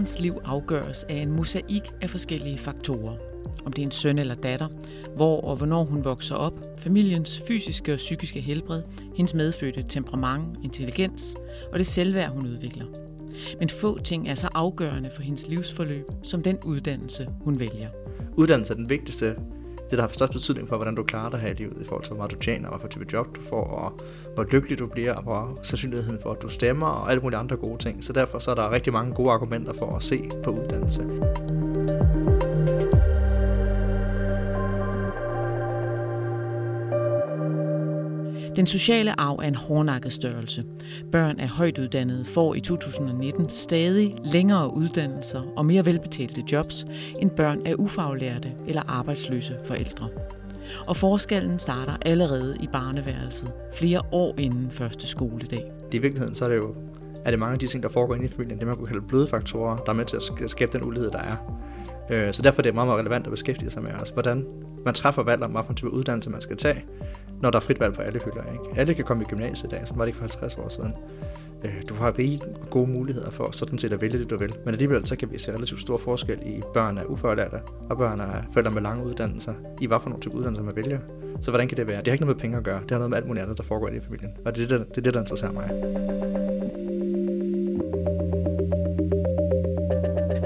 barns liv afgøres af en mosaik af forskellige faktorer. Om det er en søn eller datter, hvor og hvornår hun vokser op, familiens fysiske og psykiske helbred, hendes medfødte temperament, intelligens og det selvværd, hun udvikler. Men få ting er så afgørende for hendes livsforløb, som den uddannelse, hun vælger. Uddannelse er den vigtigste, det der har størst betydning for, hvordan du klarer dig her i livet, i forhold til, hvor meget du tjener, og hvad for type job du får, og hvor lykkelig du bliver, og hvor sandsynligheden for, at du stemmer, og alle mulige andre gode ting. Så derfor så er der rigtig mange gode argumenter for at se på uddannelse. Den sociale arv er en hårdnakket størrelse. Børn af højt uddannede får i 2019 stadig længere uddannelser og mere velbetalte jobs end børn af ufaglærte eller arbejdsløse forældre. Og forskellen starter allerede i barneværelset, flere år inden første skoledag. I virkeligheden så er det jo er det mange af de ting, der foregår inde i familien, det man kunne kalde bløde faktorer, der er med til at skabe den ulighed, der er. Øh, så derfor er det meget, meget relevant at beskæftige sig med, altså hvordan man træffer valg om, hvilken type uddannelse man skal tage, når der er frit valg på alle hylder. Ikke? Alle kan komme i gymnasiet i dag, sådan var det ikke for 50 år siden. Øh, du har rige gode muligheder for sådan set at vælge det, du vil. Men alligevel så kan vi se relativt stor forskel i børn af ufaglærte og børn af forældre med lange uddannelser, i hvad for nogle type uddannelser man vælger. Så hvordan kan det være? Det har ikke noget med penge at gøre. Det har noget med alt muligt andet, der foregår i familien. Og det er det, det, er det der interesserer mig.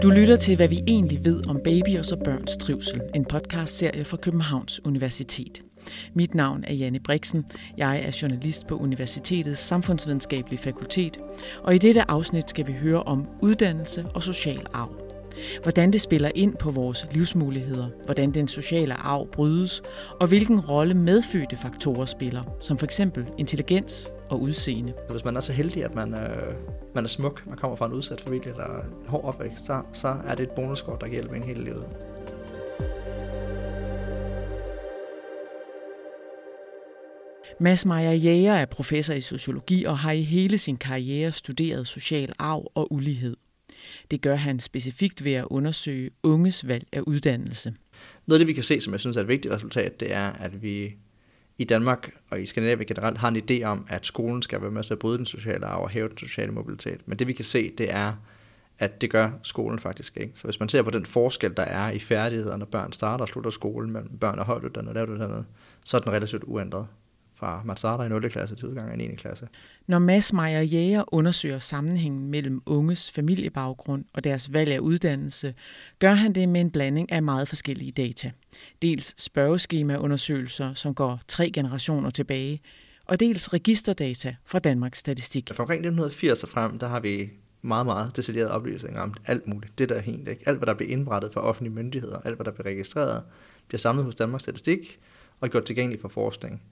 Du lytter til, hvad vi egentlig ved om baby og så børns trivsel. En podcast-serie fra Københavns Universitet. Mit navn er Janne Brixen. Jeg er journalist på Universitetets Samfundsvidenskabelige Fakultet. Og i dette afsnit skal vi høre om uddannelse og social arv. Hvordan det spiller ind på vores livsmuligheder, hvordan den sociale arv brydes, og hvilken rolle medfødte faktorer spiller, som for eksempel intelligens og udseende. Hvis man er så heldig, at man, øh, man er smuk, man kommer fra en udsat familie, der er hård opvækst, så, så er det et bonuskort, der kan hjælpe en hele livet. Mads Meyer Jæger er professor i sociologi og har i hele sin karriere studeret social arv og ulighed. Det gør han specifikt ved at undersøge unges valg af uddannelse. Noget af det, vi kan se, som jeg synes er et vigtigt resultat, det er, at vi i Danmark og i Skandinavien generelt har en idé om, at skolen skal være med til at bryde den sociale arv og hæve den sociale mobilitet. Men det vi kan se, det er, at det gør skolen faktisk ikke. Så hvis man ser på den forskel, der er i færdigheder, når børn starter og slutter skolen mellem børn og højtuddannede og lavtuddannede, så er den relativt uændret fra starter i 0. klasse til udgang i 9. klasse. Når Mads Meyer Jæger undersøger sammenhængen mellem unges familiebaggrund og deres valg af uddannelse, gør han det med en blanding af meget forskellige data. Dels spørgeskemaundersøgelser, som går tre generationer tilbage, og dels registerdata fra Danmarks Statistik. Fra omkring 1980 og frem, der har vi meget, meget detaljerede oplysninger om alt muligt. Det der er helt, ikke? Alt, hvad der bliver indberettet fra offentlige myndigheder, alt, hvad der bliver registreret, bliver samlet hos Danmarks Statistik og gjort tilgængeligt for forskning.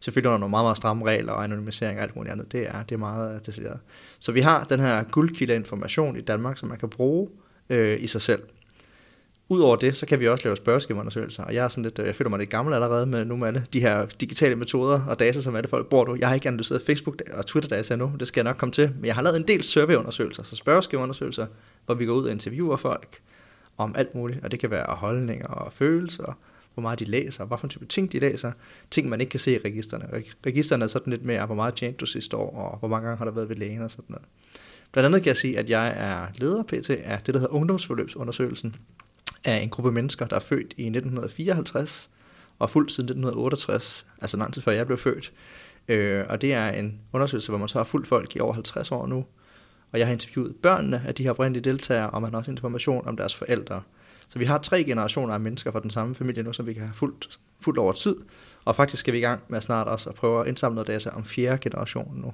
Selvfølgelig under nogle meget, meget stramme regler og anonymisering og alt muligt andet. Det er, det er meget øh, detaljeret. Så vi har den her guldkilde information i Danmark, som man kan bruge øh, i sig selv. Udover det, så kan vi også lave spørgeskemaundersøgelser, og jeg er sådan lidt, øh, jeg føler mig lidt gammel allerede med nu med alle de her digitale metoder og data, som alle folk bruger nu. Jeg har ikke analyseret Facebook og Twitter data endnu, det skal jeg nok komme til, men jeg har lavet en del surveyundersøgelser, så spørgeskemaundersøgelser, hvor vi går ud og interviewer folk om alt muligt, og det kan være holdninger og følelser, hvor meget de læser, hvad for en type ting de læser, ting man ikke kan se i registerne. Registerne er sådan lidt mere, hvor meget tjente du sidste år, og hvor mange gange har der været ved lægen og sådan noget. Blandt andet kan jeg sige, at jeg er leder pt. af det, der hedder ungdomsforløbsundersøgelsen af en gruppe mennesker, der er født i 1954 og fuldt siden 1968, altså lang tid før jeg blev født. Øh, og det er en undersøgelse, hvor man så har fuldt folk i over 50 år nu. Og jeg har interviewet børnene af de her oprindelige deltagere, og man har også information om deres forældre. Så vi har tre generationer af mennesker fra den samme familie nu, som vi kan have fuldt, fuldt over tid. Og faktisk skal vi i gang med snart også at prøve at indsamle noget data om fjerde generation nu.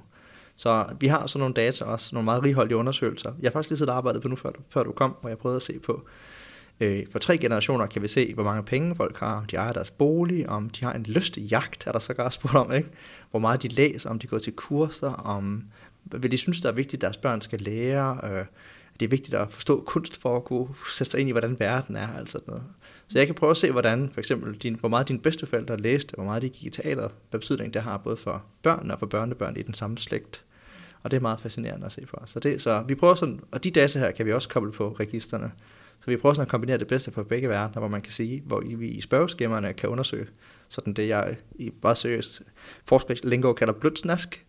Så vi har sådan nogle data også, nogle meget righoldige undersøgelser. Jeg har faktisk lige siddet og arbejdet på nu, før du, før du kom, hvor jeg prøvede at se på, øh, for tre generationer kan vi se, hvor mange penge folk har, om de ejer deres bolig, om de har en lystig jagt, er der så godt spurgt om, ikke? hvor meget de læser, om de går til kurser, om hvad de synes, der er vigtigt, at deres børn skal lære, øh, det er vigtigt at forstå kunst for at kunne sætte sig ind i, hvordan verden er. Altså noget. Så jeg kan prøve at se, hvordan for eksempel din, hvor meget dine bedsteforældre læste, hvor meget de gik i teater, hvad betydning det har både for børn og for børnebørn i den samme slægt. Og det er meget fascinerende at se på. Så, det, så vi prøver sådan, og de data her kan vi også koble på registerne. Så vi prøver sådan at kombinere det bedste fra begge verdener, hvor man kan sige, hvor vi i spørgeskemmerne kan undersøge sådan det, jeg i bare seriøst forskerlingo kalder blødsnask,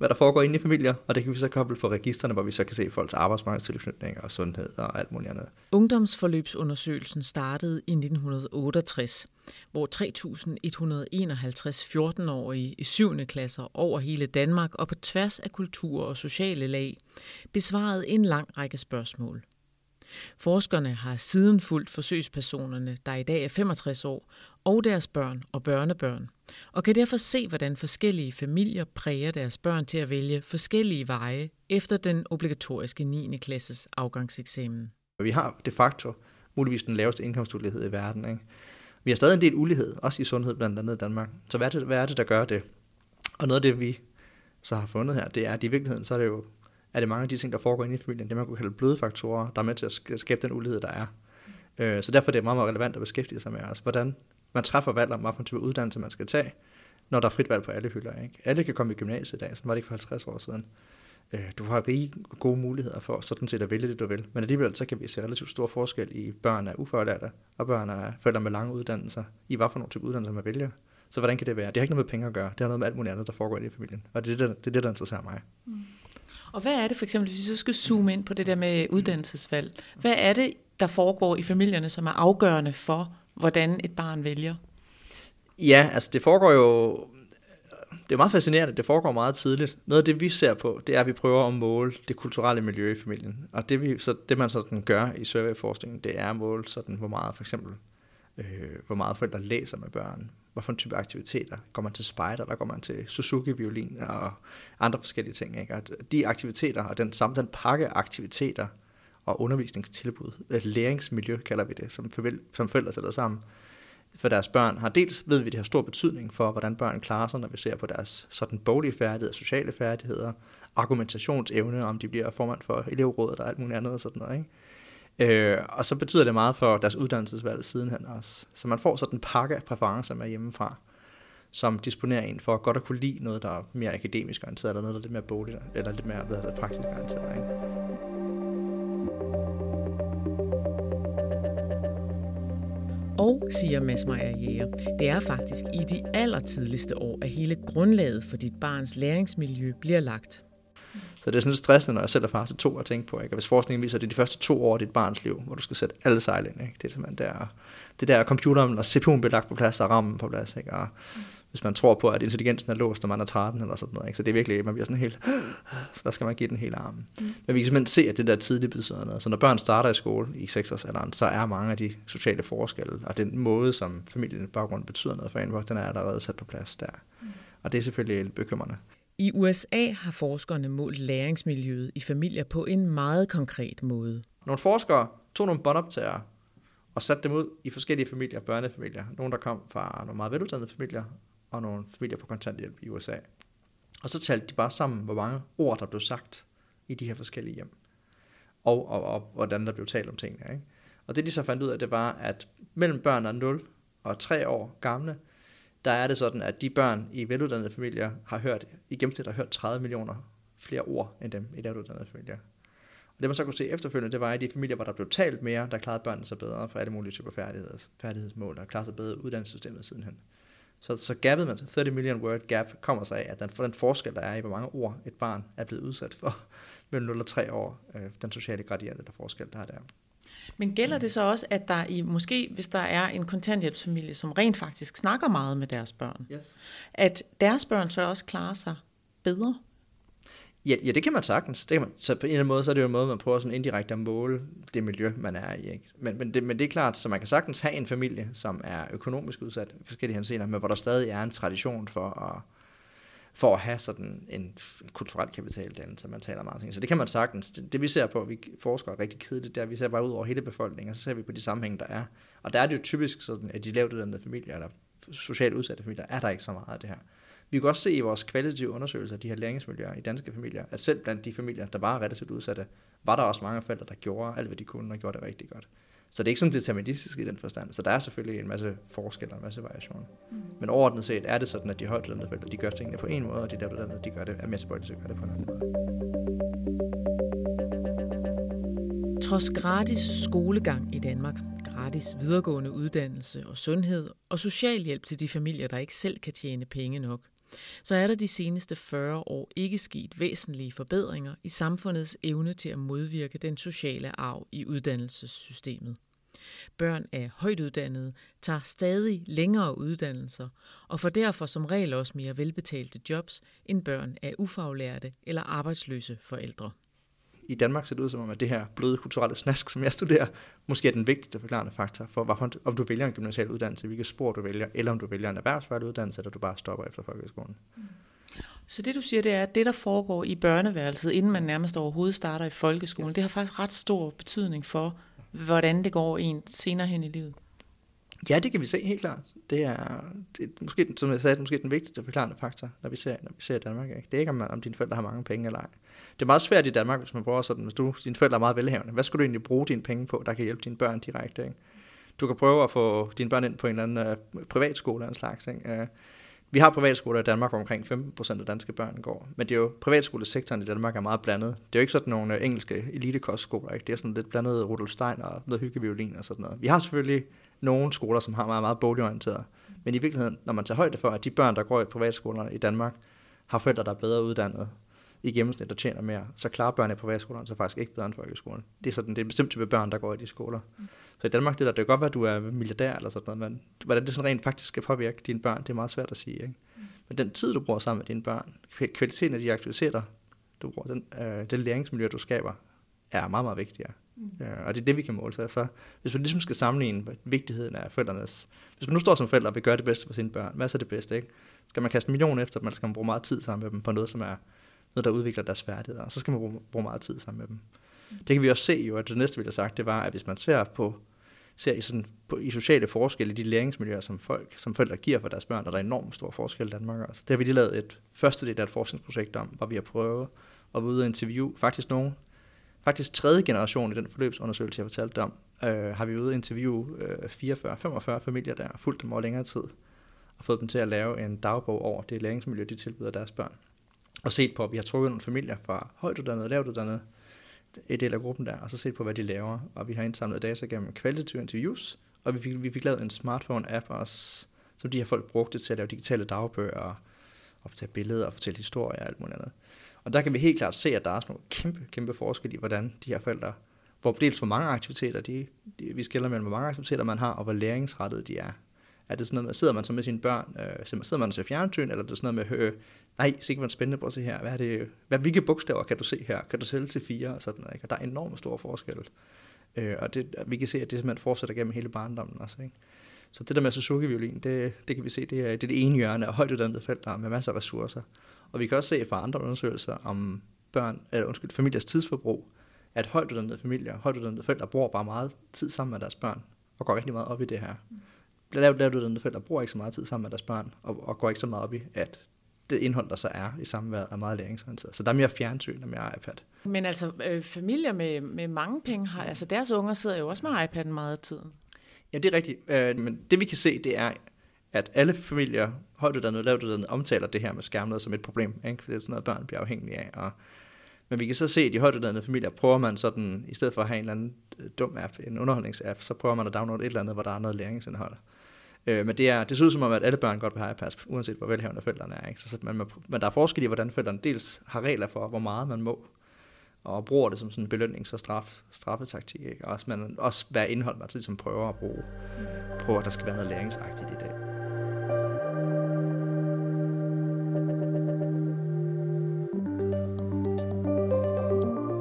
hvad der foregår inde i familier, og det kan vi så koble på registerne, hvor vi så kan se folks arbejdsmarkedstilknytning og sundhed og alt muligt andet. Ungdomsforløbsundersøgelsen startede i 1968, hvor 3.151 14-årige i 7. klasser over hele Danmark og på tværs af kultur og sociale lag besvarede en lang række spørgsmål. Forskerne har siden fulgt forsøgspersonerne, der i dag er 65 år, og deres børn og børnebørn, og kan derfor se, hvordan forskellige familier præger deres børn til at vælge forskellige veje efter den obligatoriske 9. klasses afgangseksamen. Vi har de facto muligvis den laveste indkomstulighed i verden. Ikke? Vi har stadig en del ulighed, også i sundhed blandt andet i Danmark. Så hvad er, det, hvad er det, der gør det? Og noget af det, vi så har fundet her, det er, at i virkeligheden, så er det jo er det mange af de ting, der foregår inde i familien, det man kunne kalde bløde faktorer, der er med til at skabe den ulighed, der er. Øh, så derfor er det meget, meget relevant at beskæftige sig med, altså hvordan man træffer valg om, hvilken type uddannelse man skal tage, når der er frit valg på alle hylder. Ikke? Alle kan komme i gymnasiet i dag, sådan var det ikke for 50 år siden. Øh, du har rige gode muligheder for sådan set at vælge det, du vil. Men alligevel så kan vi se relativt stor forskel i børn af ufaglærte og børn af forældre med lange uddannelser, i hvad for nogle type uddannelser man vælger. Så hvordan kan det være? Det har ikke noget med penge at gøre. Det har noget med alt muligt andet, der foregår i familien. Og det er det, det, er det der interesserer mig. Mm. Og hvad er det for eksempel, hvis vi så skal zoome ind på det der med uddannelsesvalg? Hvad er det, der foregår i familierne, som er afgørende for, hvordan et barn vælger? Ja, altså det foregår jo, det er meget fascinerende, det foregår meget tidligt. Noget af det, vi ser på, det er, at vi prøver at måle det kulturelle miljø i familien. Og det, vi, så det man sådan gør i surveyforskningen, det er at måle sådan, hvor meget for eksempel, øh, hvor meget forældre læser med børn, hvad for en type aktiviteter. Går man til spejder, der går man til Suzuki-violin og andre forskellige ting. Ikke? Og de aktiviteter og den samt den pakke aktiviteter og undervisningstilbud, et læringsmiljø kalder vi det, som, forældre, som forældre sætter sammen, for deres børn har dels, ved vi, det har stor betydning for, hvordan børn klarer sig, når vi ser på deres sådan boglige færdigheder, sociale færdigheder, argumentationsevne, om de bliver formand for elevrådet og alt muligt andet og sådan noget. Ikke? Øh, og så betyder det meget for deres uddannelsesvalg sidenhen også. Så man får sådan en pakke af præferencer med hjemmefra, som disponerer en for godt at kunne lide noget, der er mere akademisk orienteret, eller noget, der er lidt mere bogligt, eller lidt mere hvad det, praktisk orienteret. Ikke? Og, siger Mads Meyer Jæger, det er faktisk i de allertidligste år, at hele grundlaget for dit barns læringsmiljø bliver lagt. Så det er sådan lidt stressende, når jeg selv er far til to at tænke på. Ikke? Og hvis forskningen viser, at det er de første to år af dit barns liv, hvor du skal sætte alle sejl ind. Ikke? Det er simpelthen der, det der computeren og CPU'en bliver lagt på plads og rammen på plads. Ikke? Og hvis man tror på, at intelligensen er låst, når man er 13 eller sådan noget. Ikke? Så det er virkelig, man bliver sådan helt, så der skal man give den hele armen. Mm. Men vi kan simpelthen se, at det der tidligt betyder noget. Så når børn starter i skole i 6 års alderen, så er mange af de sociale forskelle, og den måde, som familien baggrund betyder noget for en, den er allerede sat på plads der. Mm. Og det er selvfølgelig bekymrende. I USA har forskerne målt læringsmiljøet i familier på en meget konkret måde. Nogle forskere tog nogle båndoptagere og satte dem ud i forskellige familier, børnefamilier. Nogle, der kom fra nogle meget veluddannede familier, og nogle familier på kontanthjælp i USA. Og så talte de bare sammen, hvor mange ord, der blev sagt i de her forskellige hjem. Og, og, og hvordan der blev talt om tingene. Ikke? Og det de så fandt ud af, det var, at mellem børn af 0 og 3 år gamle, der er det sådan, at de børn i veluddannede familier har hørt, i gennemsnit har hørt 30 millioner flere ord end dem i veluddannede familier. Og det man så kunne se efterfølgende, det var, at de familier, hvor der blev talt mere, der klarede børnene sig bedre på alle mulige typer færdigheds, færdighedsmål, og klarede sig bedre uddannelsessystemet sidenhen. Så, så gapet med 30 million word gap kommer sig af, at den, for den forskel, der er i, hvor mange ord et barn er blevet udsat for mellem 0 og 3 år, øh, den sociale gradient eller forskel, der er der. Men gælder det så også, at der i måske, hvis der er en kontanthjælpsfamilie, som rent faktisk snakker meget med deres børn, yes. at deres børn så også klarer sig bedre? Ja, ja, det kan man sagtens. Det kan man. Så på en eller anden måde, så er det jo en måde, man prøver sådan indirekte at måle det miljø, man er i. Ikke? Men, men, det, men det er klart, så man kan sagtens have en familie, som er økonomisk udsat i forskellige henseender, men hvor der stadig er en tradition for at, for at have sådan en kulturel kapitaldannelse, man taler meget om. Så det kan man sagtens. Det, det vi ser på, vi forskere er rigtig kedeligt, det er, at vi ser bare ud over hele befolkningen, og så ser vi på de sammenhænge, der er. Og der er det jo typisk sådan, at de lavt uddannede familier, eller socialt udsatte familier, er der ikke så meget af det her. Vi kan også se i vores kvalitative undersøgelser af de her læringsmiljøer i danske familier, at selv blandt de familier, der var relativt udsatte, var der også mange forældre, der gjorde alt, hvad de kunne, og gjorde det rigtig godt. Så det er ikke sådan deterministisk i den forstand. Så der er selvfølgelig en masse forskelle og en masse variation. Mm. Men overordnet set er det sådan, at de højt uddannede forældre, de gør tingene på en måde, og de der uddannede, de gør det, er mere tilbøjelige til at gøre det på en anden måde. Trods gratis skolegang i Danmark, gratis videregående uddannelse og sundhed og socialhjælp til de familier, der ikke selv kan tjene penge nok – så er der de seneste 40 år ikke sket væsentlige forbedringer i samfundets evne til at modvirke den sociale arv i uddannelsessystemet. Børn af højtuddannede tager stadig længere uddannelser og får derfor som regel også mere velbetalte jobs end børn af ufaglærte eller arbejdsløse forældre. I Danmark ser det ud som om, at det her bløde kulturelle snask, som jeg studerer, måske er den vigtigste forklarende faktor for, hvorfor, om du vælger en gymnasial uddannelse, hvilket spor du vælger, eller om du vælger en erhvervsfaglig uddannelse, eller du bare stopper efter folkeskolen. Så det du siger, det er, at det der foregår i børneværelset, inden man nærmest overhovedet starter i folkeskolen, yes. det har faktisk ret stor betydning for, hvordan det går en senere hen i livet. Ja, det kan vi se helt klart. Det er, det er måske, som jeg sagde, måske den vigtigste forklarende faktor, når vi ser, når vi ser Danmark. Ikke? Det er ikke, om, om dine forældre har mange penge eller ej. Det er meget svært i Danmark, hvis man prøver sådan, hvis du, dine forældre er meget velhavende. Hvad skulle du egentlig bruge dine penge på, der kan hjælpe dine børn direkte? Ikke? Du kan prøve at få dine børn ind på en eller anden uh, privatskole eller en slags. Ikke? Uh, vi har privatskoler i Danmark, hvor omkring 15% af danske børn går. Men det er jo, privatskolesektoren i Danmark er meget blandet. Det er jo ikke sådan nogle øh, engelske elitekostskoler, ikke? Det er sådan lidt blandet Rudolf Stein og noget hyggeviolin og sådan noget. Vi har selvfølgelig nogle skoler, som har meget, meget boligorienteret. Men i virkeligheden, når man tager højde for, at de børn, der går i privatskolerne i Danmark, har forældre, der er bedre uddannet i gennemsnit, der tjener mere, så klarer børn i privatskolerne så faktisk ikke bedre end folkeskolen. Det er sådan, det er en bestemt type børn, der går i de skoler. Mm. Så i Danmark, det der, det kan godt være, at du er milliardær eller sådan noget, men hvordan det sådan rent faktisk skal påvirke dine børn, det er meget svært at sige. Ikke? Mm. Men den tid, du bruger sammen med dine børn, kvaliteten af de aktiviteter, du bruger, den, øh, det læringsmiljø, du skaber, er meget, meget vigtigere. Mm. Øh, og det er det, vi kan måle sig. Så hvis man ligesom skal sammenligne vigtigheden af forældrenes... Hvis man nu står som forælder og vil gøre det bedste for sine børn, hvad er så det bedste, ikke? Skal man kaste en million efter dem, eller skal man bruge meget tid sammen med dem på noget, som er noget, der udvikler deres færdigheder, og så skal man bruge, bruge meget tid sammen med dem. Det kan vi også se jo, at det næste, vi har sagt, det var, at hvis man ser på ser i, sådan, på, i sociale forskelle i de læringsmiljøer, som folk, som forældre giver for deres børn, og der er enormt stor forskel i Danmark også. Det har vi lige lavet et første del af et forskningsprojekt om, hvor vi har prøvet at være ude og interviewe faktisk nogen, faktisk tredje generation i den forløbsundersøgelse, jeg fortalte om, øh, har vi ude og interviewe øh, 44-45 familier der, fulgt dem over længere tid, og fået dem til at lave en dagbog over det læringsmiljø, de tilbyder deres børn. Og set på, at vi har trukket nogle familier fra højtuddannede og lavtuddannede, et del af gruppen der, og så set på, hvad de laver. Og vi har indsamlet data gennem kvalitative interviews, og vi fik, vi fik lavet en smartphone-app også, som de her folk brugte til at lave digitale dagbøger, og optage billeder og fortælle historier og alt muligt andet. Og der kan vi helt klart se, at der er sådan nogle kæmpe, kæmpe forskel i, hvordan de her forældre, hvor dels hvor mange aktiviteter, de, de, vi skiller mellem, hvor mange aktiviteter man har, og hvor læringsrettet de er. Er det sådan noget med, sidder man så med sine børn, øh, sidder man så fjernsyn, eller er det sådan noget med, øh, nej, sikkert man spændende, på at se her, hvad er det, hvad, hvilke bogstaver kan du se her, kan du sælge til fire, og sådan noget, ikke? og der er enormt store forskelle. Øh, og det, vi kan se, at det simpelthen fortsætter gennem hele barndommen også, ikke? Så det der med Suzuki-violin, det, det kan vi se, det er, det er det ene hjørne af højt uddannede forældre med masser af ressourcer. Og vi kan også se fra andre undersøgelser om børn, eller undskyld, familiers tidsforbrug, at højt uddannede familier, højt uddannede forældre bruger bare meget tid sammen med deres børn, og går rigtig meget op i det her. Mm. Mm lavt, lavt uddannede forældre bruger ikke så meget tid sammen med deres børn, og, og går ikke så meget op i, at det indhold, der så er i samværet, er meget læringsorienteret. Så der er mere fjernsyn og mere iPad. Men altså, øh, familier med, med mange penge har, altså deres unger sidder jo også med iPad'en meget af tiden. Ja, det er rigtigt. Øh, men det vi kan se, det er, at alle familier, højtuddannede og lavtuddannede, omtaler det her med skærmnet som et problem. Ikke? For det er sådan noget, børn bliver afhængige af. Og, men vi kan så se, at i højtuddannede familier prøver man sådan, i stedet for at have en eller anden øh, dum app, en underholdningsapp, så prøver man at downloade et eller andet, hvor der er noget læringsindhold. Øh, men det, er, det ser ud som om, at alle børn godt vil have iPads, uanset hvor velhavende forældrene er. Ikke? Så, man, men der er forskel i, hvordan forældrene dels har regler for, hvor meget man må, og bruger det som sådan en belønnings- og straf, straffetaktik. Ikke? Og også, man, også hvad indhold man ligesom prøver at bruge på, at der skal være noget læringsagtigt i det.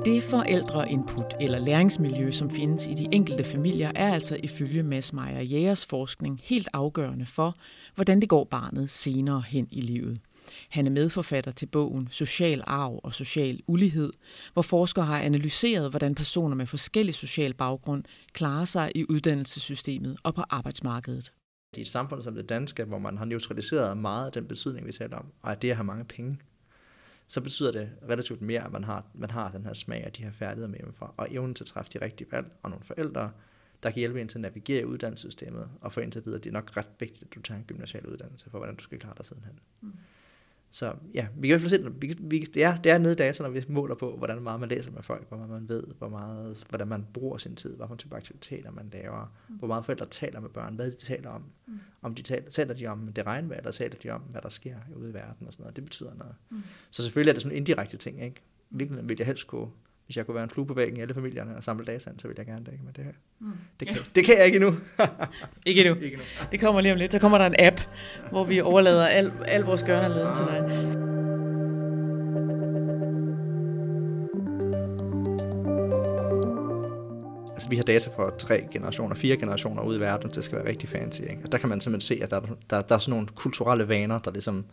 Det forældreinput eller læringsmiljø, som findes i de enkelte familier, er altså ifølge Mads Meyer Jægers forskning helt afgørende for, hvordan det går barnet senere hen i livet. Han er medforfatter til bogen Social arv og social ulighed, hvor forskere har analyseret, hvordan personer med forskellig social baggrund klarer sig i uddannelsessystemet og på arbejdsmarkedet. I et samfund som det danske, hvor man har neutraliseret meget af den betydning, vi taler om, og at det at have mange penge, så betyder det relativt mere, at man har, man har den her smag af de her færdigheder med hjemmefra, og evnen til at træffe de rigtige valg, og nogle forældre, der kan hjælpe en til at navigere i uddannelsessystemet, og få en til at vide, at det er nok ret vigtigt, at du tager en gymnasial uddannelse, for hvordan du skal klare dig sidenhen. Mm. Så ja, vi kan i hvert fald se, vi, vi, det, er, det er nede i data, når vi måler på, hvordan meget man læser med folk, hvor meget man ved, hvor meget, hvordan man bruger sin tid, for type aktiviteter man laver, mm. hvor meget forældre taler med børn, hvad de taler om. Mm. Om de taler, taler de om det regnvejr, eller taler de om, hvad der sker ude i verden og sådan noget. Det betyder noget. Mm. Så selvfølgelig er det sådan indirekte ting, ikke? Hvilken vil jeg helst kunne hvis jeg kunne være en flue på væggen i alle familierne og samle data så ville jeg gerne det. Men det, her, mm. det, kan, det kan jeg ikke endnu. ikke endnu. ikke endnu. Det kommer lige om lidt. Så kommer der en app, hvor vi overlader al, al vores gørne leden til dig. Altså, vi har data for tre generationer, fire generationer ude i verden, det skal være rigtig fancy. Ikke? Og der kan man simpelthen se, at der, der, der er sådan nogle kulturelle vaner, der ligesom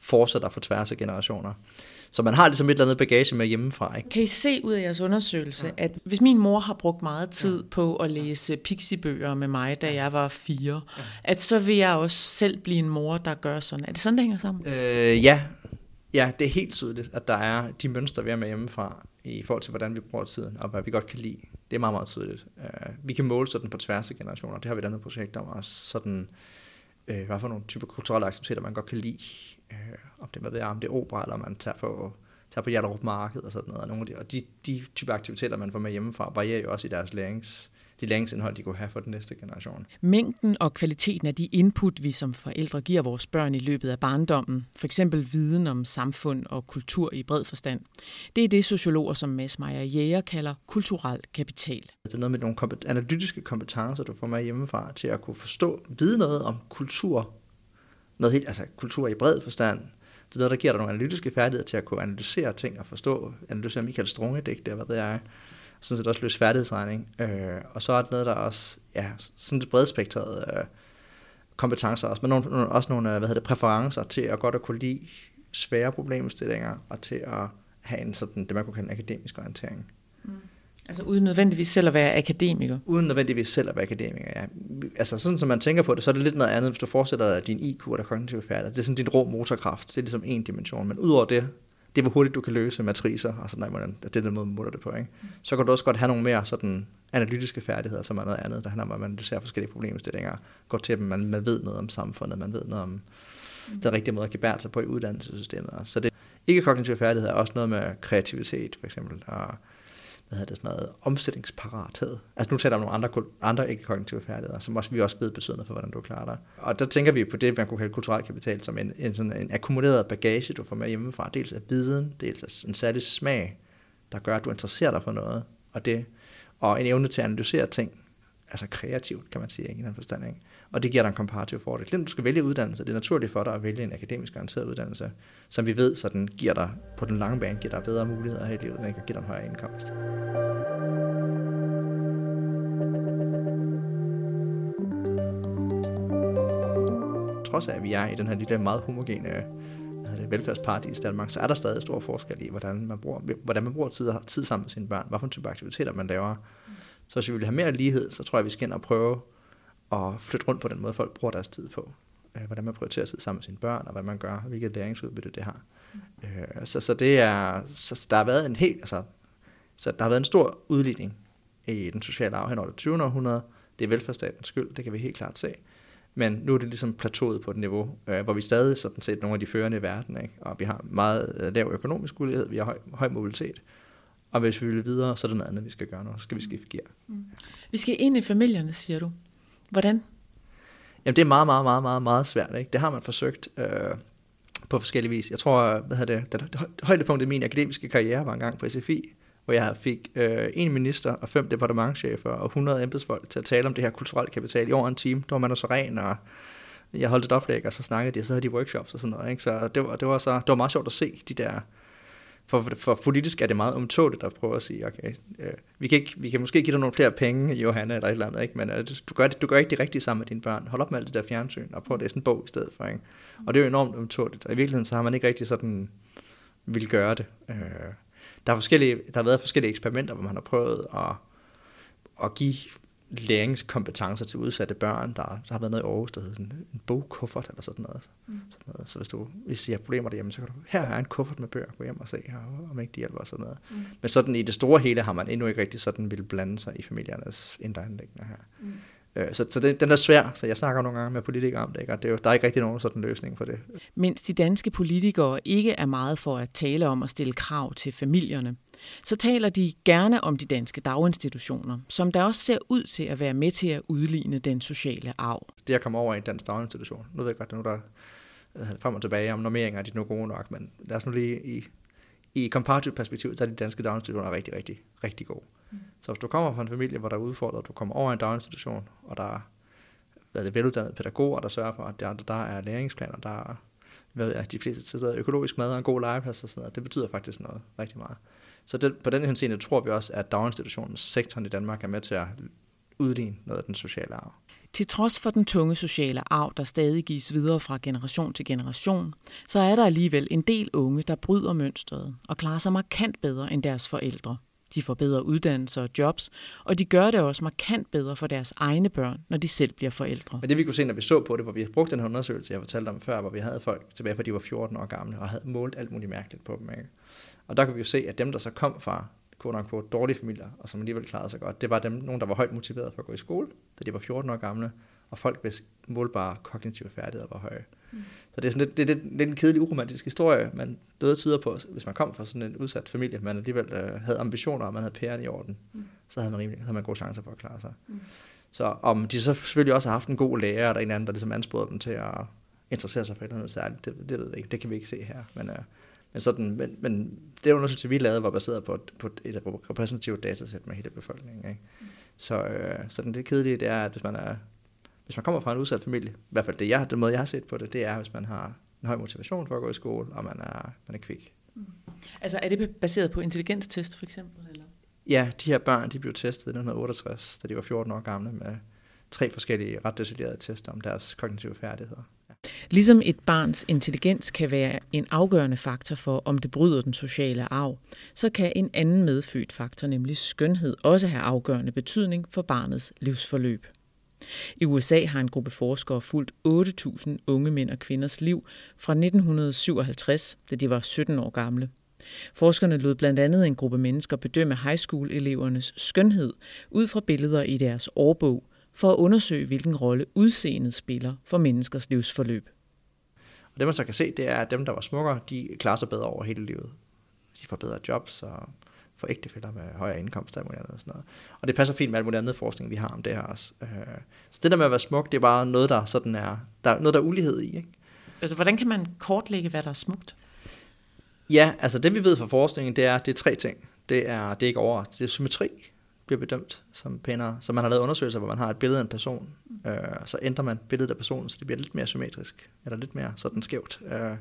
fortsætter på tværs af generationer. Så man har ligesom et eller andet bagage med hjemmefra. Ikke? Kan I se ud af jeres undersøgelse, ja. at hvis min mor har brugt meget tid ja. på at læse pixibøger med mig, da jeg var fire, ja. at så vil jeg også selv blive en mor, der gør sådan. Er det sådan, det hænger sammen? Øh, ja. ja, det er helt tydeligt, at der er de mønstre, vi har med hjemmefra, i forhold til, hvordan vi bruger tiden, og hvad vi godt kan lide. Det er meget, meget tydeligt. Uh, vi kan måle sådan på tværs af generationer. Det har vi et andet projekt om også. Sådan, uh, hvad for nogle typer kulturelle aktiviteter, man godt kan lide øh, om det, hvad ved jeg, om det er opera, eller man tager på, tager på Hjerterup Marked og sådan noget. Og, nogle af de, og de, de type aktiviteter, man får med hjemmefra, varierer jo også i deres lærings, de læringsindhold, de kunne have for den næste generation. Mængden og kvaliteten af de input, vi som forældre giver vores børn i løbet af barndommen, for eksempel viden om samfund og kultur i bred forstand, det er det sociologer som Mads Meyer Jæger kalder kulturel kapital. Det er noget med nogle analytiske kompetencer, du får med hjemmefra til at kunne forstå, vide noget om kultur noget helt, altså kultur i bred forstand. Det er noget, der giver dig nogle analytiske færdigheder til at kunne analysere ting og forstå, analysere Michael Strunge digte, hvad ved jeg, sådan set også løse færdighedsregning. Øh, og så er det noget, der også, ja, sådan et bredspektret øh, kompetencer også, men nogle, også nogle, øh, hvad hedder det, præferencer til at godt at kunne lide svære problemstillinger, og til at have en sådan, det man kunne kalde en akademisk orientering. Mm. Altså uden nødvendigvis selv at være akademiker? Uden nødvendigvis selv at være akademiker, ja. Altså sådan som man tænker på det, så er det lidt noget andet, hvis du fortsætter din IQ og der kognitive færdigheder. Det er sådan din rå motorkraft, det er ligesom en dimension. Men udover det, det er hvor hurtigt du kan løse matricer, og sådan noget, det er den måde, man måler det på. Ikke? Så kan du også godt have nogle mere sådan analytiske færdigheder, som er noget andet, der handler om, at man ser forskellige problemstillinger, går til at man, man ved noget om samfundet, man ved noget om den rigtige måde at gebære sig på i uddannelsessystemet. Så det ikke kognitive færdigheder er også noget med kreativitet, for eksempel, og hvad hedder det, sådan noget, omstillingsparathed. Altså nu taler jeg om nogle andre, andre ikke-kognitive færdigheder, som også, vi også ved betyder for, hvordan du klarer dig. Og der tænker vi på det, man kunne kalde kulturel kapital, som en, en, sådan en akkumuleret bagage, du får med hjemmefra. Dels af viden, dels af en særlig smag, der gør, at du interesserer dig for noget. Og, det, og en evne til at analysere ting, altså kreativt, kan man sige, i en forstand. Ikke? Og det giver dig en komparativ fordel. Selvom du skal vælge uddannelse, det er naturligt for dig at vælge en akademisk garanteret uddannelse, som vi ved, så den giver dig på den lange bane, giver dig bedre muligheder her i livet, og giver dig en højere indkomst. Trods af, at vi er i den her lille, meget homogene velfærdsparadis i Danmark, så er der stadig stor forskel i, hvordan man bruger, hvordan man bruger tid, tid sammen med sine børn, hvilken type aktiviteter man laver. Så hvis vi vil have mere lighed, så tror jeg, vi skal ind og prøve at flytte rundt på den måde, folk bruger deres tid på. Øh, hvordan man prioriterer tid sammen med sine børn, og hvad man gør, hvilket læringsudbytte det har. Mm. Øh, så, så det er, så der har været en helt, altså, så der har været en stor udligning i den sociale arv hen over det 20. århundrede. Det er velfærdsstatens skyld, det kan vi helt klart se. Men nu er det ligesom plateauet på et niveau, øh, hvor vi stadig sådan set nogle af de førende i verden, ikke? og vi har meget øh, lav økonomisk ulighed, vi har høj, høj mobilitet. Og hvis vi vil videre, så er det noget andet, vi skal gøre nu. Så skal vi skifte gear. Mm. Vi skal ind i familierne, siger du. Hvordan? Jamen det er meget, meget, meget, meget, meget svært. Ikke? Det har man forsøgt øh, på forskellige vis. Jeg tror, hvad hedder det, det, det højdepunktet i min akademiske karriere var en gang på SFI, hvor jeg fik øh, en minister og fem departementchefer og 100 embedsfolk til at tale om det her kulturelle kapital i over en time. Der var man så ren, og jeg holdt et oplæg, og så snakkede de, og så havde de workshops og sådan noget. Ikke? Så det var, det var, så, det var meget sjovt at se de der for, for politisk er det meget umtåligt at prøve at sige, okay, øh, vi, kan ikke, vi kan måske give dig nogle flere penge, Johanna, eller et eller andet, ikke? men øh, du, gør det, du gør ikke det rigtige sammen med dine børn. Hold op med alt det der fjernsyn, og prøv at læse en bog i stedet for. Ikke? Og det er jo enormt umtåligt, og i virkeligheden så har man ikke rigtig sådan vil gøre det. Øh, der, er forskellige, der har været forskellige eksperimenter, hvor man har prøvet at, at give læringskompetencer til udsatte børn. Der, der har været noget i Aarhus, der hedder sådan en bogkuffert eller sådan noget. Mm. sådan noget. Så hvis du hvis I har problemer derhjemme, så kan du, her er en kuffert med bøger, gå hjem og se, her, om ikke de hjælper og sådan noget. Mm. Men sådan i det store hele har man endnu ikke rigtig sådan vil blande sig i familiernes indre anlæggende her. Mm. Øh, så, så det, den er svær, så jeg snakker nogle gange med politikere om det, ikke? og det er jo, der er ikke rigtig nogen sådan løsning for det. Mens de danske politikere ikke er meget for at tale om at stille krav til familierne, så taler de gerne om de danske daginstitutioner, som der også ser ud til at være med til at udligne den sociale arv. Det at komme over i en dansk daginstitution, nu ved jeg godt, nu der frem og tilbage om normeringer, er de nu gode nok, men lad os nu lige i, i komparativt perspektiv, så er de danske daginstitutioner rigtig, rigtig, rigtig gode. Mm. Så hvis du kommer fra en familie, hvor der er udfordret, du kommer over en daginstitution, og der er hvad det, veluddannede pædagoger, der sørger for, at der, der er læringsplaner, der er hvad ved jeg, de fleste steder økologisk mad og en god legeplads og sådan noget. Det betyder faktisk noget rigtig meget. Så det, på den henseende tror vi også, at daginstitutionens sektoren i Danmark er med til at udligne noget af den sociale arv. Til trods for den tunge sociale arv, der stadig gives videre fra generation til generation, så er der alligevel en del unge, der bryder mønstret og klarer sig markant bedre end deres forældre. De får bedre uddannelser og jobs, og de gør det også markant bedre for deres egne børn, når de selv bliver forældre. Men det vi kunne se, når vi så på det, hvor vi brugte den her undersøgelse, jeg fortalte om før, hvor vi havde folk tilbage fra de var 14 år gamle, og havde målt alt muligt mærkeligt på dem. Ikke? Og der kunne vi jo se, at dem, der så kom fra quote på dårlige familier, og som alligevel klarede sig godt, det var dem, nogen, der var højt motiveret for at gå i skole, da de var 14 år gamle, og folk, hvis målbare kognitive færdigheder var høje. Mm. Så det er sådan lidt, det er lidt, lidt en kedelig, uromantisk historie, men det tyder på, hvis man kom fra sådan en udsat familie, man alligevel øh, havde ambitioner, og man havde pæren i orden, mm. så havde man rimelig, så havde man gode chancer for at klare sig. Mm. Så om de så selvfølgelig også har haft en god lærer, eller en anden, der ligesom ansporede dem til at interessere sig for et eller andet særligt, det, det ved vi ikke, det kan vi ikke se her. Men, øh, men, sådan, men, men det undersøgelse, vi lavede, var baseret på, et, på et repræsentativt datasæt med hele befolkningen. Ikke? Mm. Så, øh, så det kedelige, det er, at hvis man er hvis man kommer fra en udsat familie, i hvert fald det jeg, den måde, jeg har set på det, det er, hvis man har en høj motivation for at gå i skole, og man er, man er kvik. Mm. Altså er det baseret på intelligenstest for eksempel? Eller? Ja, de her børn, de blev testet i 1968, da de var 14 år gamle, med tre forskellige ret detaljerede tester om deres kognitive færdigheder. Ligesom et barns intelligens kan være en afgørende faktor for, om det bryder den sociale arv, så kan en anden medfødt faktor, nemlig skønhed, også have afgørende betydning for barnets livsforløb. I USA har en gruppe forskere fulgt 8.000 unge mænd og kvinders liv fra 1957, da de var 17 år gamle. Forskerne lod blandt andet en gruppe mennesker bedømme high school-elevernes skønhed ud fra billeder i deres årbog, for at undersøge, hvilken rolle udseendet spiller for menneskers livsforløb. Og det man så kan se, det er, at dem, der var smukkere, de klarer sig bedre over hele livet. De får bedre jobs og for ægtefælder med højere indkomst og sådan noget. Og det passer fint med alt muligt andet forskning, vi har om det her også. Øh, så det der med at være smuk, det er bare noget, der, sådan er, der er noget, der er ulighed i. Ikke? Altså, hvordan kan man kortlægge, hvad der er smukt? Ja, altså det vi ved fra forskningen, det er, det er tre ting. Det er, det er ikke over, det er symmetri bliver bedømt som pænere. Så man har lavet undersøgelser, hvor man har et billede af en person, øh, så ændrer man billedet af personen, så det bliver lidt mere symmetrisk, eller lidt mere sådan skævt. Øh,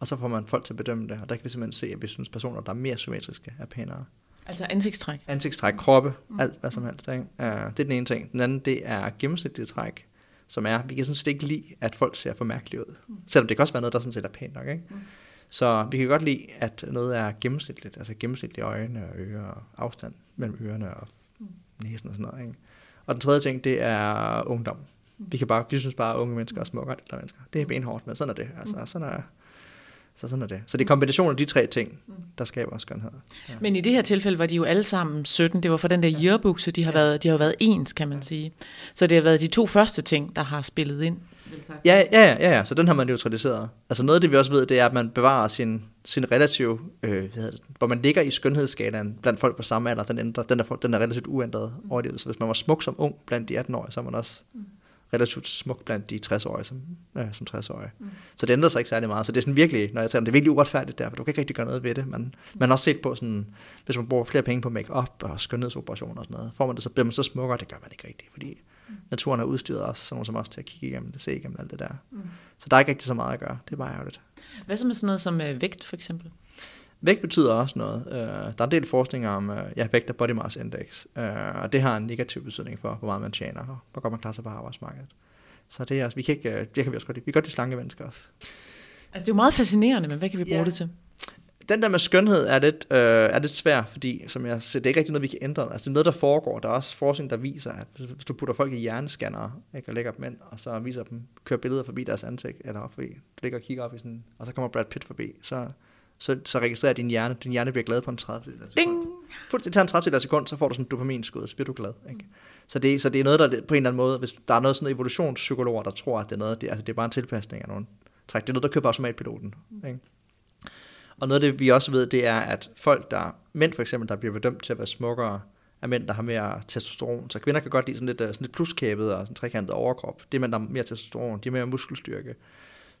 og så får man folk til at bedømme det, og der kan vi simpelthen se, at vi synes, personer, der er mere symmetriske, er pænere. Altså ansigtstræk? Ansigtstræk, kroppe, mm. alt hvad som helst. Ikke? Uh, det er den ene ting. Den anden, det er gennemsnitlige træk, som er, vi kan sådan set ikke lide, at folk ser for mærkeligt ud. Mm. Selvom det kan også være noget, der sådan set er pænt nok. Ikke? Mm. Så vi kan godt lide, at noget er gennemsnitligt, altså gennemsnitlige øjne og ører afstand mellem ørerne og næsen og sådan noget. Ikke? Og den tredje ting, det er ungdom. Vi, kan bare, vi synes bare, at unge mennesker er smukkere end mennesker. Det er benhårdt, men sådan er det. Altså, sådan er, så sådan er det. Så det er kombinationen af de tre ting, mm. der skaber skønhed. Ja. Men i det her tilfælde var de jo alle sammen 17. Det var for den der yearbook, så de har, ja. været, de har været ens, kan man ja. sige. Så det har været de to første ting, der har spillet ind. Ja, ja, ja, ja, ja. så den har man neutraliseret. Altså noget af det, vi også ved, det er, at man bevarer sin, sin relativ, øh, hvad det, hvor man ligger i skønhedsskalaen blandt folk på samme alder, den, ændrer, den, er, den er relativt uændret mm. over livet. Så hvis man var smuk som ung blandt de 18-årige, så er man også mm relativt smuk blandt de 60-årige som, ja, som 60-årige. Mm. Så det ændrer sig ikke særlig meget. Så det er sådan virkelig, når jeg taler om det, er virkelig uretfærdigt der, for du kan ikke rigtig gøre noget ved det. Man, man har også set på sådan, hvis man bruger flere penge på make-up og skønhedsoperationer og sådan noget, får man det, så bliver man så smukkere, det gør man ikke rigtigt, fordi mm. naturen har udstyret os, sådan som os til at kigge igennem det, se igennem alt det der. Mm. Så der er ikke rigtig så meget at gøre, det er bare ærgerligt. Hvad så med sådan noget som øh, vægt for eksempel? Vægt betyder også noget. Uh, der er en del forskning om uh, ja, vægt og body mass index, uh, og det har en negativ betydning for, hvor meget man tjener, og hvor godt man klarer sig på arbejdsmarkedet. Så det er, altså, vi kan ikke, det kan vi også godt lide. Vi kan godt lide slanke mennesker også. Altså det er jo meget fascinerende, men hvad kan vi bruge ja. det til? Den der med skønhed er lidt, øh, er lidt svær, fordi som jeg siger, det er ikke rigtig noget, vi kan ændre. Altså det er noget, der foregår. Der er også forskning, der viser, at hvis du putter folk i hjernescanner, ikke, og lægger dem ind, og så viser dem, kører billeder forbi deres ansigt, eller forbi, du ligger og kigger op i sådan, og så kommer Brad Pitt forbi, så, så, så registrerer din hjerne, din hjerne bliver glad på en 30 Ding! Det tager en 30 sekund, så får du sådan en dopaminskud, så bliver du glad. Ikke? Så, det, så det er noget, der på en eller anden måde, hvis der er noget sådan evolutionspsykologer, der tror, at det er noget, det, altså det er bare en tilpasning af nogle træk. Det er noget, der køber automatpiloten. Ikke? Og noget af det, vi også ved, det er, at folk, der, mænd for eksempel, der bliver bedømt til at være smukkere, er mænd, der har mere testosteron. Så kvinder kan godt lide sådan lidt, øh, sådan lidt pluskæbet og sådan trekantet overkrop. Det er mænd, der har mere testosteron, de har mere muskelstyrke.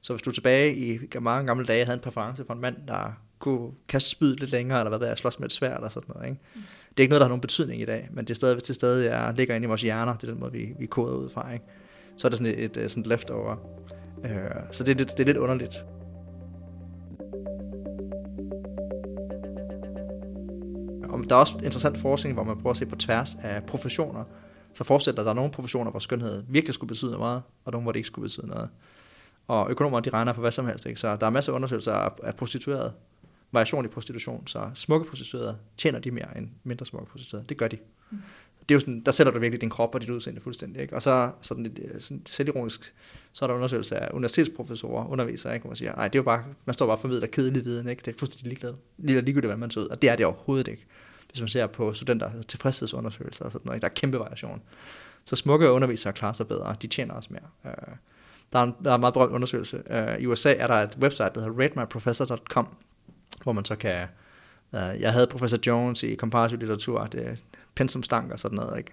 Så hvis du tilbage i mange gamle dage havde en præference for en mand, der kunne kaste spyd lidt længere, eller hvad ved jeg, slås med et svært eller sådan noget. Ikke? Mm. Det er ikke noget, der har nogen betydning i dag, men det er stadig til stede, jeg ligger inde i vores hjerner, det er den måde, vi, vi koder ud fra. Ikke? Så er det sådan et, et sådan et leftover. Øh, så det er, lidt, det er lidt underligt. Og der er også interessant forskning, hvor man prøver at se på tværs af professioner. Så forestiller at der er nogle professioner, hvor skønhed virkelig skulle betyde meget, og nogle, hvor det ikke skulle betyde noget. Og økonomer, de regner på hvad som helst. Ikke? Så der er masser af undersøgelser af, prostituerede, variation i prostitution. Så smukke prostituerede tjener de mere end mindre smukke prostituerede. Det gør de. Mm. Det er jo sådan, der sætter du virkelig din krop og dit udseende fuldstændig. Ikke? Og så sådan lidt sådan selvironisk, så er der undersøgelser af universitetsprofessorer, undervisere, ikke? hvor man siger, nej, det er jo bare, man står bare for videre kedelig viden, ikke? det er fuldstændig ligeglad, lige ligegyldigt, hvad man ser ud, og det er det overhovedet ikke. Hvis man ser på studenter tilfredshedsundersøgelser og sådan noget, ikke? der er kæmpe variation. Så smukke undervisere klarer sig bedre, de tjener også mere. Øh, der er en, der er en meget berømt undersøgelse. Uh, I USA er der et website, der hedder ratemyprofessor.com, hvor man så kan... Uh, jeg havde professor Jones i komparativ litteratur, det er pensum stank og sådan noget, ikke?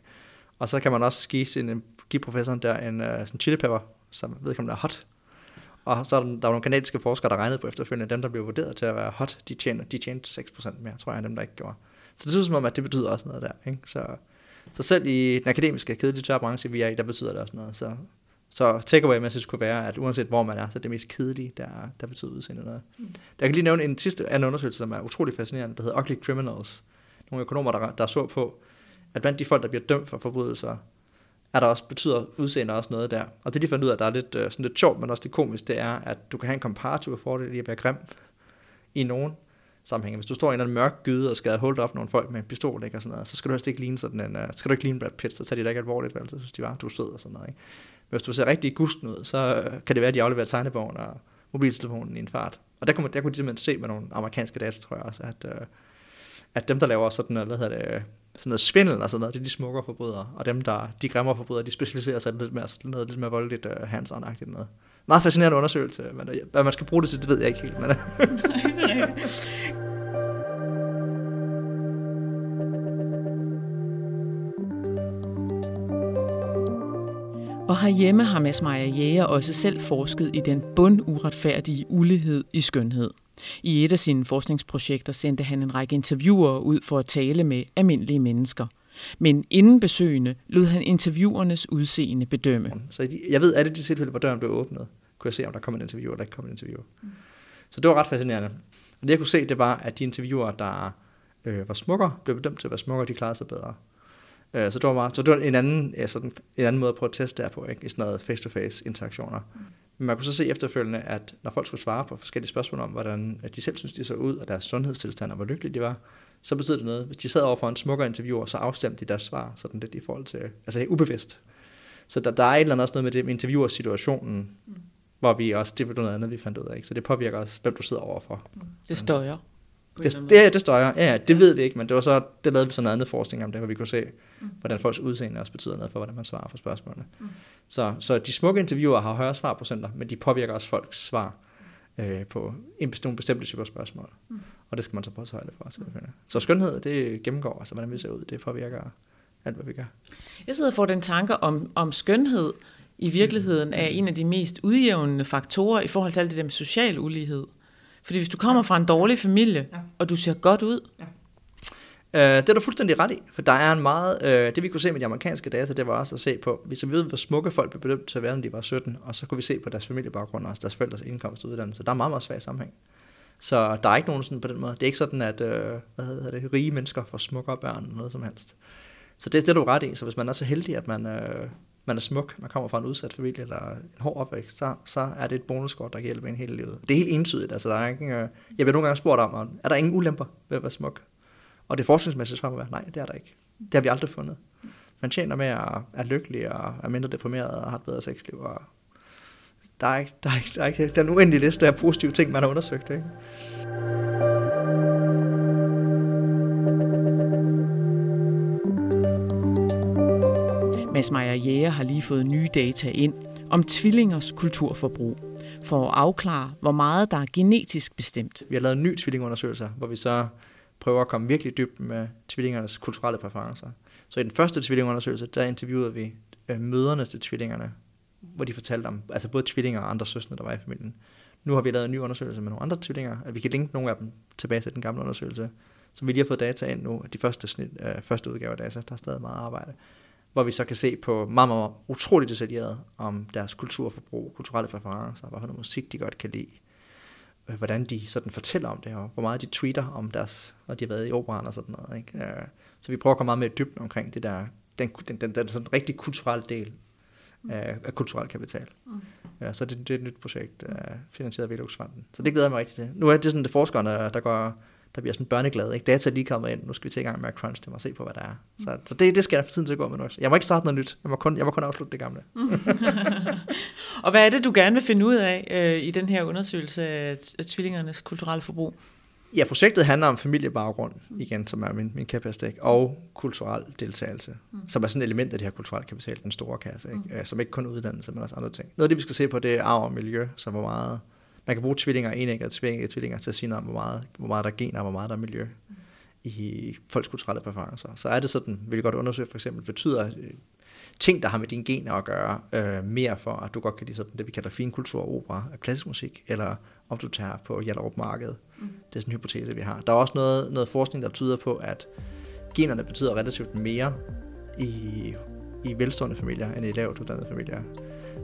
Og så kan man også give, sin, give professoren der en uh, sådan chili pepper, som ved ikke om der er hot. Og så er der, der var nogle kanadiske forskere, der regnede på efterfølgende, dem der blev vurderet til at være hot, de tjente, de tjente 6% mere, tror jeg, end dem der ikke gjorde. Så det synes som om, at det betyder også noget der. Ikke? Så, så selv i den akademiske kedelige tørre branche, vi er i, der betyder det også noget. Så så takeaway message kunne være, at uanset hvor man er, så er det mest kedelige, der, der betyder udseende noget. Mm. Jeg kan lige nævne en sidste anden undersøgelse, som er utrolig fascinerende, der hedder Ugly Criminals. Nogle økonomer, der, der så på, at blandt de folk, der bliver dømt for forbrydelser, er der også, betyder udseende også noget der. Og det de fandt ud af, der er lidt, uh, sådan lidt sjovt, men også lidt komisk, det er, at du kan have en komparativ fordel i at være grim i nogen sammenhænge. Hvis du står i en eller anden mørk gyde og skal holde op nogle folk med en pistol, ikke, og sådan noget, så skal du helst ikke ligne sådan en, uh, skal du ikke ligne Brad Pitt, så tager de dig ikke alvorligt, vel, så synes de bare, du er sød og sådan noget. Ikke? Hvis du ser rigtig gusten ud, så øh, kan det være, at de afleverer tegnebogen og mobiltelefonen i en fart. Og der kunne, man, der kunne de simpelthen se med nogle amerikanske data, tror jeg også, at, øh, at dem, der laver sådan noget, hvad hedder det, sådan noget svindel og sådan noget, det er de smukkere forbrydere, og dem, der de grimmere forbrydere, de specialiserer sig lidt mere, sådan noget lidt mere voldeligt uh, hands-on-agtigt noget. Meget fascinerende undersøgelse, men øh, hvad man skal bruge det til, det ved jeg ikke helt. Men, Nej, det er rigtigt. Og herhjemme har Mads Maja Jæger også selv forsket i den bunduretfærdige ulighed i skønhed. I et af sine forskningsprojekter sendte han en række interviewer ud for at tale med almindelige mennesker. Men inden besøgende lod han interviewernes udseende bedømme. Så jeg ved, at det de tilfælde, hvor døren blev åbnet, kunne jeg se, om der kom en interviewer, eller ikke kom en interviewer. Så det var ret fascinerende. Og det jeg kunne se, det var, at de interviewer, der øh, var smukkere, blev bedømt til at være smukkere, de klarede sig bedre. Øh, så det var, meget, så det var en anden, ja, sådan, en anden måde at prøve at teste der på, ikke? i sådan noget face-to-face interaktioner. Mm. Men man kunne så se efterfølgende, at når folk skulle svare på forskellige spørgsmål om, hvordan at de selv synes, de så ud, og deres sundhedstilstand, og hvor lykkelige de var, så betød det noget. Hvis de sad over for en smukkere interviewer, så afstemte de deres svar sådan lidt i forhold til, altså ubevidst. Så der, der er et eller andet også noget med det med interviewer-situationen, mm. hvor vi også, det var noget andet, vi fandt ud af. Ikke? Så det påvirker også, hvem du sidder overfor. Mm. Det støjer. Det, det, det støjer, ja, det ja. ved vi ikke, men det var så, det lavede vi sådan noget andet forskning om det, hvor vi kunne se, mm. hvordan folks udseende også betyder noget for, hvordan man svarer på spørgsmålene. Mm. Så, så de smukke interviewer har højere svarprocenter, men de påvirker også folks svar øh, på en nogle bestemte typer spørgsmål. Mm. Og det skal man så prøve at højde for. Mm. Så skønhed, det gennemgår, altså hvordan vi ser ud, det påvirker alt, hvad vi gør. Jeg sidder for den tanke om, om skønhed i virkeligheden er en af de mest udjævnende faktorer i forhold til alt det der med social ulighed. Fordi hvis du kommer fra en dårlig familie, ja. og du ser godt ud, ja. Uh, det er du fuldstændig ret i, for der er en meget, uh, det vi kunne se med de amerikanske data, det var også at se på, hvis vi ved, hvor smukke folk blev bedømt til at være, når de var 17, og så kunne vi se på deres familiebaggrund og deres forældres indkomst og uddannelse. Der er meget, meget svag sammenhæng. Så der er ikke nogen sådan på den måde. Det er ikke sådan, at uh, hvad hedder det, rige mennesker får smukkere børn eller noget som helst. Så det, det er du ret i. Så hvis man er så heldig, at man, uh, man er smuk, man kommer fra en udsat familie eller en hård opvækst, så, så er det et bonuskort, der kan hjælpe en hele livet. Det er helt entydigt. Altså, der er ikke, øh, jeg bliver nogle gange spurgt om, er der ingen ulemper ved at være smuk? Og det forskningsmæssige svar må være, nej, det er der ikke. Det har vi aldrig fundet. Man tjener med at er lykkelig og er mindre deprimeret og har et bedre sexliv. Og der er ikke, der er ikke, der er ikke den uendelige liste af positive ting, man har undersøgt. Ikke? Mads Meyer Jæger har lige fået nye data ind om tvillingers kulturforbrug for at afklare, hvor meget der er genetisk bestemt. Vi har lavet en ny tvillingundersøgelse, hvor vi så prøver at komme virkelig dybt med tvillingernes kulturelle præferencer. Så i den første tvillingundersøgelse, der interviewede vi øh, møderne til tvillingerne, hvor de fortalte om, altså både tvillinger og andre søstre, der var i familien. Nu har vi lavet en ny undersøgelse med nogle andre tvillinger, at vi kan linke nogle af dem tilbage til den gamle undersøgelse, som vi lige har fået data ind nu, de første, snit, øh, første udgaver af data, der er stadig meget arbejde, hvor vi så kan se på meget, meget utroligt detaljeret om deres kulturforbrug, kulturelle præferencer, hvad for noget musik de godt kan lide, øh, hvordan de sådan fortæller om det, og hvor meget de tweeter om deres, og de har været i operan og sådan noget. Ikke? Øh, så vi prøver at komme meget mere dybt omkring det der, den, den, den, den sådan rigtig kulturelle del af, af kulturel kapital. Mm. Ja, så det, det er et nyt projekt, uh, finansieret af Velux-fonden. Så det glæder jeg mig rigtig til. Nu er det sådan det forskerne, der går der bliver sådan børneglade. Ikke? Data lige kommet ind, nu skal vi til i gang med at crunch dem og se på, hvad der er. Så, så det, det skal jeg for tiden til at gå med nu. Jeg må ikke starte noget nyt. Jeg må kun, jeg må kun afslutte det gamle. og hvad er det, du gerne vil finde ud af øh, i den her undersøgelse af, af tvillingernes kulturelle forbrug? Ja, projektet handler om familiebaggrund, igen, som er min, min kapacitet, og kulturel deltagelse, mm. som er sådan et element af det her kulturelle kapital, den store kasse, ikke? Mm. som ikke kun uddannelse, men også andre ting. Noget af det, vi skal se på, det er arv og miljø, så hvor meget man kan bruge tvillinger, og tvillinger, tvillinger til at sige noget om, hvor meget, hvor meget der er gener og hvor meget der er miljø mm. i folks kulturelle præferencer. Så er det sådan, vil jeg godt undersøge for eksempel, betyder øh, ting, der har med dine gener at gøre, øh, mere for, at du godt kan lide sådan det, vi kalder finkultur, opera klassisk musik, eller om du tager på Hjallerup Marked. Mm. Det er sådan en hypotese, vi har. Der er også noget, noget forskning, der tyder på, at generne betyder relativt mere i, i velstående familier, end i lavt uddannede familier.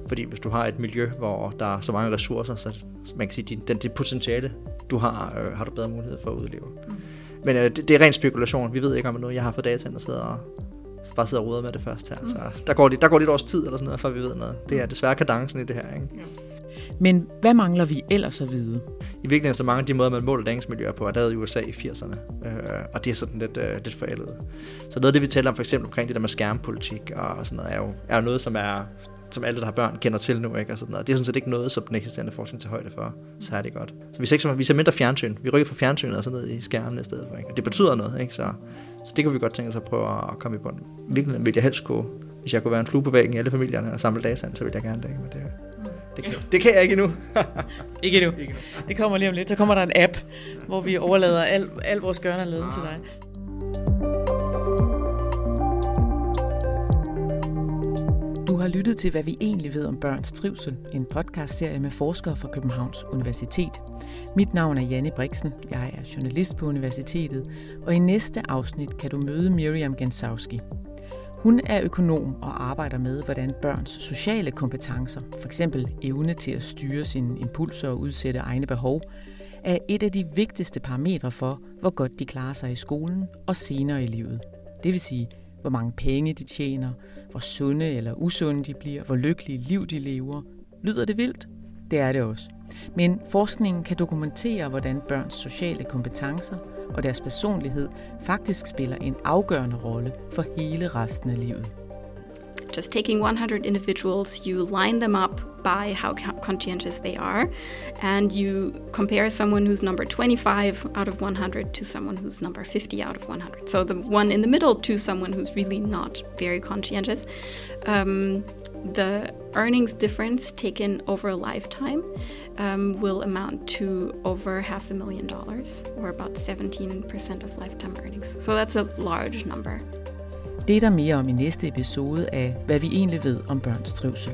Fordi hvis du har et miljø, hvor der er så mange ressourcer, så man kan sige, din, den, det potentiale, du har, øh, har du bedre mulighed for at udleve. Mm. Men øh, det, det er ren spekulation. Vi ved ikke om noget. Jeg har fået data, der sidder og bare sidder og ruder med det først her. Mm. Så der går, der går lidt års tid eller sådan noget, før vi ved noget. Det er desværre kadencen i det her. Ikke? Ja. Men hvad mangler vi ellers at vide? I virkeligheden så mange af de måder, man måler læringsmiljøer på, er lavet i USA i 80'erne. Øh, og det er sådan lidt, øh, lidt forældet. Så noget af det, vi taler om for eksempel omkring det der med skærmpolitik og sådan noget, er jo, er jo noget, som er som alle, der har børn, kender til nu. Ikke? Og sådan noget. Det er sådan set ikke noget, som den eksisterende forskning tager højde for særlig godt. Så vi ser, ikke, vi ser mindre fjernsyn. Vi rykker fra fjernsynet og så ned i skærmen i stedet for. Ikke? Og det betyder noget. Ikke? Så, så det kunne vi godt tænke os at prøve at komme i bund. Hvilken vil jeg helst kunne, hvis jeg kunne være en flue på væggen i alle familierne og samle data, så ville jeg gerne det. Men det, det, kan, det kan jeg ikke endnu. ikke endnu. Det kommer lige om lidt. Så kommer der en app, hvor vi overlader al, al vores gørne og leden til dig. Har lyttet til, hvad vi egentlig ved om børns trivsel, en podcastserie med forskere fra Københavns Universitet. Mit navn er Janne Brixen, jeg er journalist på universitetet, og i næste afsnit kan du møde Miriam Gensowski. Hun er økonom og arbejder med, hvordan børns sociale kompetencer, f.eks. evne til at styre sine impulser og udsætte egne behov, er et af de vigtigste parametre for, hvor godt de klarer sig i skolen og senere i livet. Det vil sige, hvor mange penge de tjener, hvor sunde eller usunde de bliver, hvor lykkelige liv de lever. Lyder det vildt? Det er det også. Men forskningen kan dokumentere, hvordan børns sociale kompetencer og deres personlighed faktisk spiller en afgørende rolle for hele resten af livet. just taking 100 individuals, you line them up by how conscientious they are, and you compare someone who's number 25 out of 100 to someone who's number 50 out of 100. So the one in the middle to someone who's really not very conscientious. Um, the earnings difference taken over a lifetime um, will amount to over half a million dollars, or about 17% of lifetime earnings. So that's a large number. Det er der mere om i næste episode af Hvad vi egentlig ved om børns trivsel.